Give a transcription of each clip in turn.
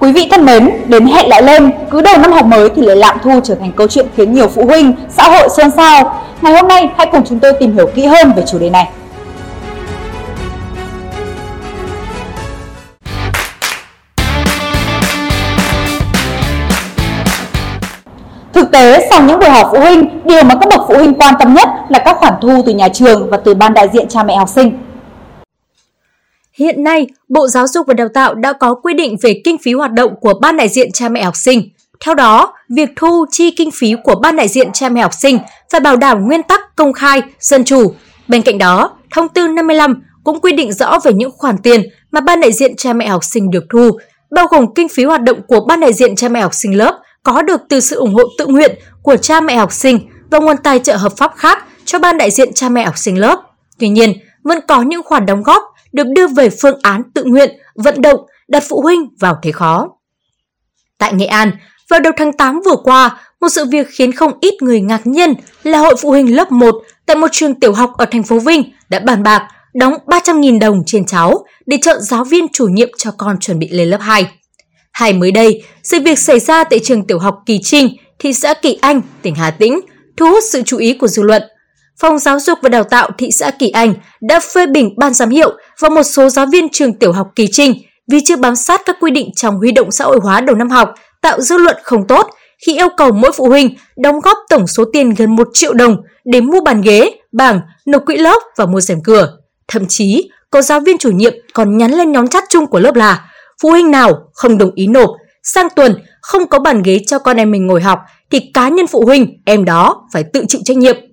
Quý vị thân mến, đến hẹn lại lên, cứ đầu năm học mới thì lễ lạm thu trở thành câu chuyện khiến nhiều phụ huynh, xã hội xôn xao. Ngày hôm nay, hãy cùng chúng tôi tìm hiểu kỹ hơn về chủ đề này. Thực tế, sau những buổi họp phụ huynh, điều mà các bậc phụ huynh quan tâm nhất là các khoản thu từ nhà trường và từ ban đại diện cha mẹ học sinh. Hiện nay, Bộ Giáo dục và Đào tạo đã có quy định về kinh phí hoạt động của ban đại diện cha mẹ học sinh. Theo đó, việc thu chi kinh phí của ban đại diện cha mẹ học sinh phải bảo đảm nguyên tắc công khai, dân chủ. Bên cạnh đó, Thông tư 55 cũng quy định rõ về những khoản tiền mà ban đại diện cha mẹ học sinh được thu, bao gồm kinh phí hoạt động của ban đại diện cha mẹ học sinh lớp có được từ sự ủng hộ tự nguyện của cha mẹ học sinh và nguồn tài trợ hợp pháp khác cho ban đại diện cha mẹ học sinh lớp. Tuy nhiên, vẫn có những khoản đóng góp được đưa về phương án tự nguyện, vận động, đặt phụ huynh vào thế khó. Tại Nghệ An, vào đầu tháng 8 vừa qua, một sự việc khiến không ít người ngạc nhiên là hội phụ huynh lớp 1 tại một trường tiểu học ở thành phố Vinh đã bàn bạc đóng 300.000 đồng trên cháu để trợ giáo viên chủ nhiệm cho con chuẩn bị lên lớp 2. Hay mới đây, sự việc xảy ra tại trường tiểu học Kỳ Trinh, thị xã Kỳ Anh, tỉnh Hà Tĩnh, thu hút sự chú ý của dư luận – Phòng Giáo dục và Đào tạo thị xã Kỳ Anh đã phê bình ban giám hiệu và một số giáo viên trường tiểu học Kỳ Trinh vì chưa bám sát các quy định trong huy động xã hội hóa đầu năm học, tạo dư luận không tốt khi yêu cầu mỗi phụ huynh đóng góp tổng số tiền gần 1 triệu đồng để mua bàn ghế, bảng, nộp quỹ lớp và mua rèm cửa. Thậm chí, có giáo viên chủ nhiệm còn nhắn lên nhóm chat chung của lớp là phụ huynh nào không đồng ý nộp, sang tuần không có bàn ghế cho con em mình ngồi học thì cá nhân phụ huynh em đó phải tự chịu trách nhiệm.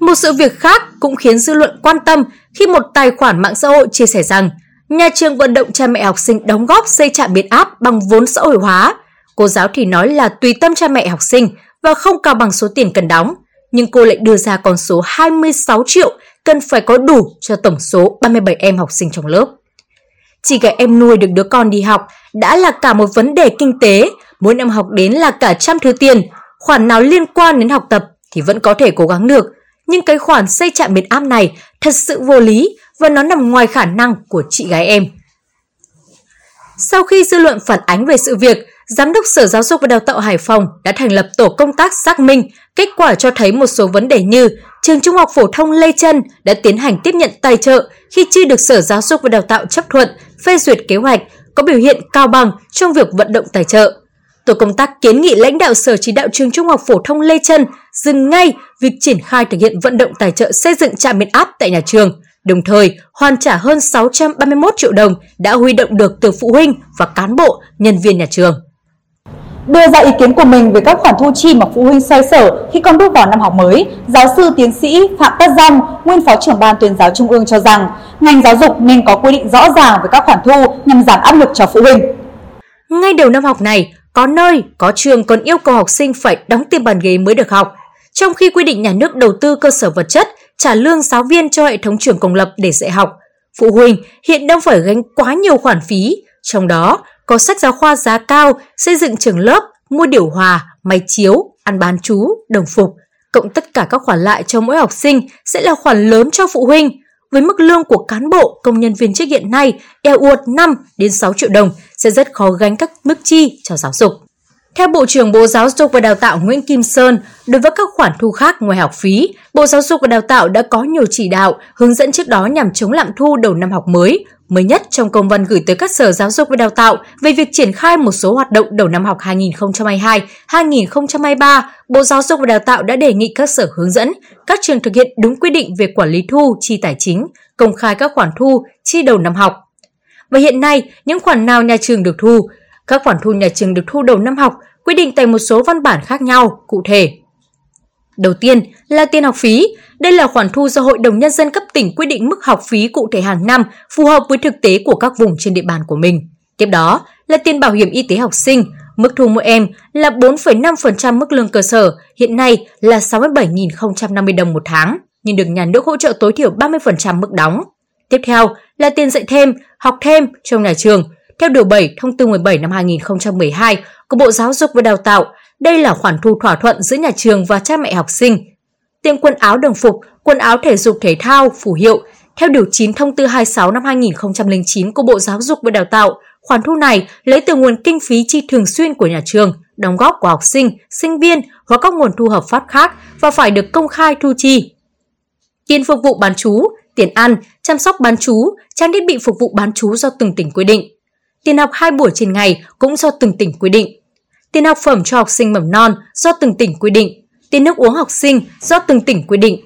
Một sự việc khác cũng khiến dư luận quan tâm khi một tài khoản mạng xã hội chia sẻ rằng nhà trường vận động cha mẹ học sinh đóng góp xây trạm biến áp bằng vốn xã hội hóa. Cô giáo thì nói là tùy tâm cha mẹ học sinh và không cao bằng số tiền cần đóng, nhưng cô lại đưa ra con số 26 triệu cần phải có đủ cho tổng số 37 em học sinh trong lớp. Chỉ cả em nuôi được đứa con đi học đã là cả một vấn đề kinh tế, mỗi năm học đến là cả trăm thứ tiền, khoản nào liên quan đến học tập thì vẫn có thể cố gắng được, nhưng cái khoản xây trạm biến áp này thật sự vô lý và nó nằm ngoài khả năng của chị gái em. Sau khi dư luận phản ánh về sự việc, Giám đốc Sở Giáo dục và Đào tạo Hải Phòng đã thành lập tổ công tác xác minh, kết quả cho thấy một số vấn đề như trường Trung học phổ thông Lê Trân đã tiến hành tiếp nhận tài trợ khi chưa được Sở Giáo dục và Đào tạo chấp thuận, phê duyệt kế hoạch, có biểu hiện cao bằng trong việc vận động tài trợ. Tổ công tác kiến nghị lãnh đạo Sở Chỉ đạo trường Trung học phổ thông Lê Trân dừng ngay việc triển khai thực hiện vận động tài trợ xây dựng trạm biến áp tại nhà trường, đồng thời hoàn trả hơn 631 triệu đồng đã huy động được từ phụ huynh và cán bộ, nhân viên nhà trường. Đưa ra ý kiến của mình về các khoản thu chi mà phụ huynh xoay sở khi con bước vào năm học mới, giáo sư tiến sĩ Phạm Tất Dông, nguyên phó trưởng ban tuyên giáo trung ương cho rằng ngành giáo dục nên có quy định rõ ràng về các khoản thu nhằm giảm áp lực cho phụ huynh. Ngay đầu năm học này, có nơi, có trường còn yêu cầu học sinh phải đóng tiền bàn ghế mới được học, trong khi quy định nhà nước đầu tư cơ sở vật chất, trả lương giáo viên cho hệ thống trường công lập để dạy học. Phụ huynh hiện đang phải gánh quá nhiều khoản phí, trong đó có sách giáo khoa giá cao, xây dựng trường lớp, mua điều hòa, máy chiếu, ăn bán chú, đồng phục. Cộng tất cả các khoản lại cho mỗi học sinh sẽ là khoản lớn cho phụ huynh. Với mức lương của cán bộ, công nhân viên chức hiện nay eo uột 5 đến 6 triệu đồng sẽ rất khó gánh các mức chi cho giáo dục. Theo Bộ trưởng Bộ Giáo dục và Đào tạo Nguyễn Kim Sơn, đối với các khoản thu khác ngoài học phí, Bộ Giáo dục và Đào tạo đã có nhiều chỉ đạo, hướng dẫn trước đó nhằm chống lạm thu đầu năm học mới. Mới nhất trong công văn gửi tới các sở giáo dục và đào tạo về việc triển khai một số hoạt động đầu năm học 2022-2023, Bộ Giáo dục và Đào tạo đã đề nghị các sở hướng dẫn các trường thực hiện đúng quy định về quản lý thu, chi tài chính, công khai các khoản thu, chi đầu năm học. Và hiện nay, những khoản nào nhà trường được thu, các khoản thu nhà trường được thu đầu năm học quy định tại một số văn bản khác nhau, cụ thể. Đầu tiên là tiền học phí. Đây là khoản thu do Hội đồng Nhân dân cấp tỉnh quy định mức học phí cụ thể hàng năm phù hợp với thực tế của các vùng trên địa bàn của mình. Tiếp đó là tiền bảo hiểm y tế học sinh. Mức thu mỗi em là 4,5% mức lương cơ sở, hiện nay là 67.050 đồng một tháng, nhưng được nhà nước hỗ trợ tối thiểu 30% mức đóng. Tiếp theo là tiền dạy thêm, học thêm trong nhà trường, theo Điều 7 Thông tư 17 năm 2012 của Bộ Giáo dục và Đào tạo, đây là khoản thu thỏa thuận giữa nhà trường và cha mẹ học sinh. Tiền quần áo đồng phục, quần áo thể dục thể thao, phù hiệu, theo Điều 9 Thông tư 26 năm 2009 của Bộ Giáo dục và Đào tạo, Khoản thu này lấy từ nguồn kinh phí chi thường xuyên của nhà trường, đóng góp của học sinh, sinh viên hoặc các nguồn thu hợp pháp khác và phải được công khai thu chi. Tiền phục vụ bán chú, tiền ăn, chăm sóc bán chú, trang thiết bị phục vụ bán chú do từng tỉnh quy định. Tiền học 2 buổi trên ngày cũng do từng tỉnh quy định. Tiền học phẩm cho học sinh mầm non do từng tỉnh quy định. Tiền nước uống học sinh do từng tỉnh quy định.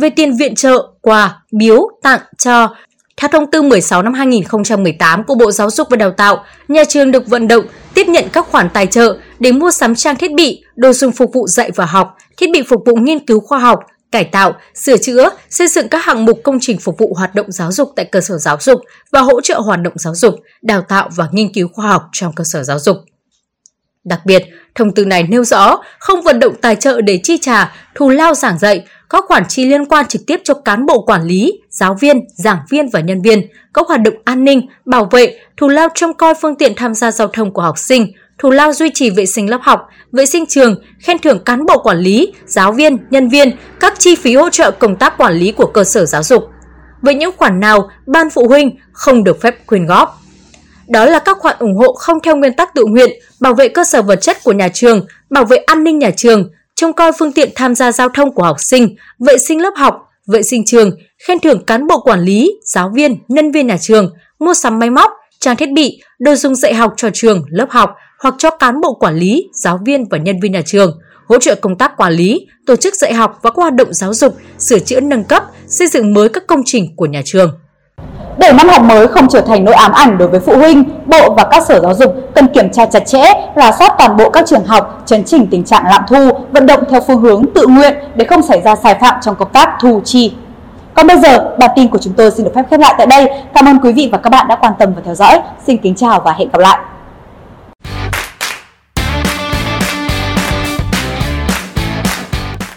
Về tiền viện trợ, quà, biếu, tặng, cho, theo thông tư 16 năm 2018 của Bộ Giáo dục và Đào tạo, nhà trường được vận động tiếp nhận các khoản tài trợ để mua sắm trang thiết bị, đồ dùng phục vụ dạy và học, thiết bị phục vụ nghiên cứu khoa học, cải tạo, sửa chữa, xây dựng các hạng mục công trình phục vụ hoạt động giáo dục tại cơ sở giáo dục và hỗ trợ hoạt động giáo dục, đào tạo và nghiên cứu khoa học trong cơ sở giáo dục. Đặc biệt, thông tư này nêu rõ không vận động tài trợ để chi trả, thù lao giảng dạy, các khoản chi liên quan trực tiếp cho cán bộ quản lý, giáo viên, giảng viên và nhân viên, các hoạt động an ninh, bảo vệ, thù lao trông coi phương tiện tham gia giao thông của học sinh, thù lao duy trì vệ sinh lớp học, vệ sinh trường, khen thưởng cán bộ quản lý, giáo viên, nhân viên, các chi phí hỗ trợ công tác quản lý của cơ sở giáo dục. Với những khoản nào ban phụ huynh không được phép quyên góp. Đó là các khoản ủng hộ không theo nguyên tắc tự nguyện, bảo vệ cơ sở vật chất của nhà trường, bảo vệ an ninh nhà trường, trông coi phương tiện tham gia giao thông của học sinh, vệ sinh lớp học, vệ sinh trường, khen thưởng cán bộ quản lý, giáo viên, nhân viên nhà trường, mua sắm máy móc, trang thiết bị, đồ dùng dạy học cho trường, lớp học hoặc cho cán bộ quản lý, giáo viên và nhân viên nhà trường, hỗ trợ công tác quản lý, tổ chức dạy học và các hoạt động giáo dục, sửa chữa nâng cấp, xây dựng mới các công trình của nhà trường. Để năm học mới không trở thành nỗi ám ảnh đối với phụ huynh, Bộ và các sở giáo dục cần kiểm tra chặt chẽ, rà soát toàn bộ các trường học, chấn chỉnh tình trạng lạm thu, vận động theo phương hướng tự nguyện để không xảy ra sai phạm trong công tác thu chi. Còn bây giờ, bản tin của chúng tôi xin được phép khép lại tại đây. Cảm ơn quý vị và các bạn đã quan tâm và theo dõi. Xin kính chào và hẹn gặp lại.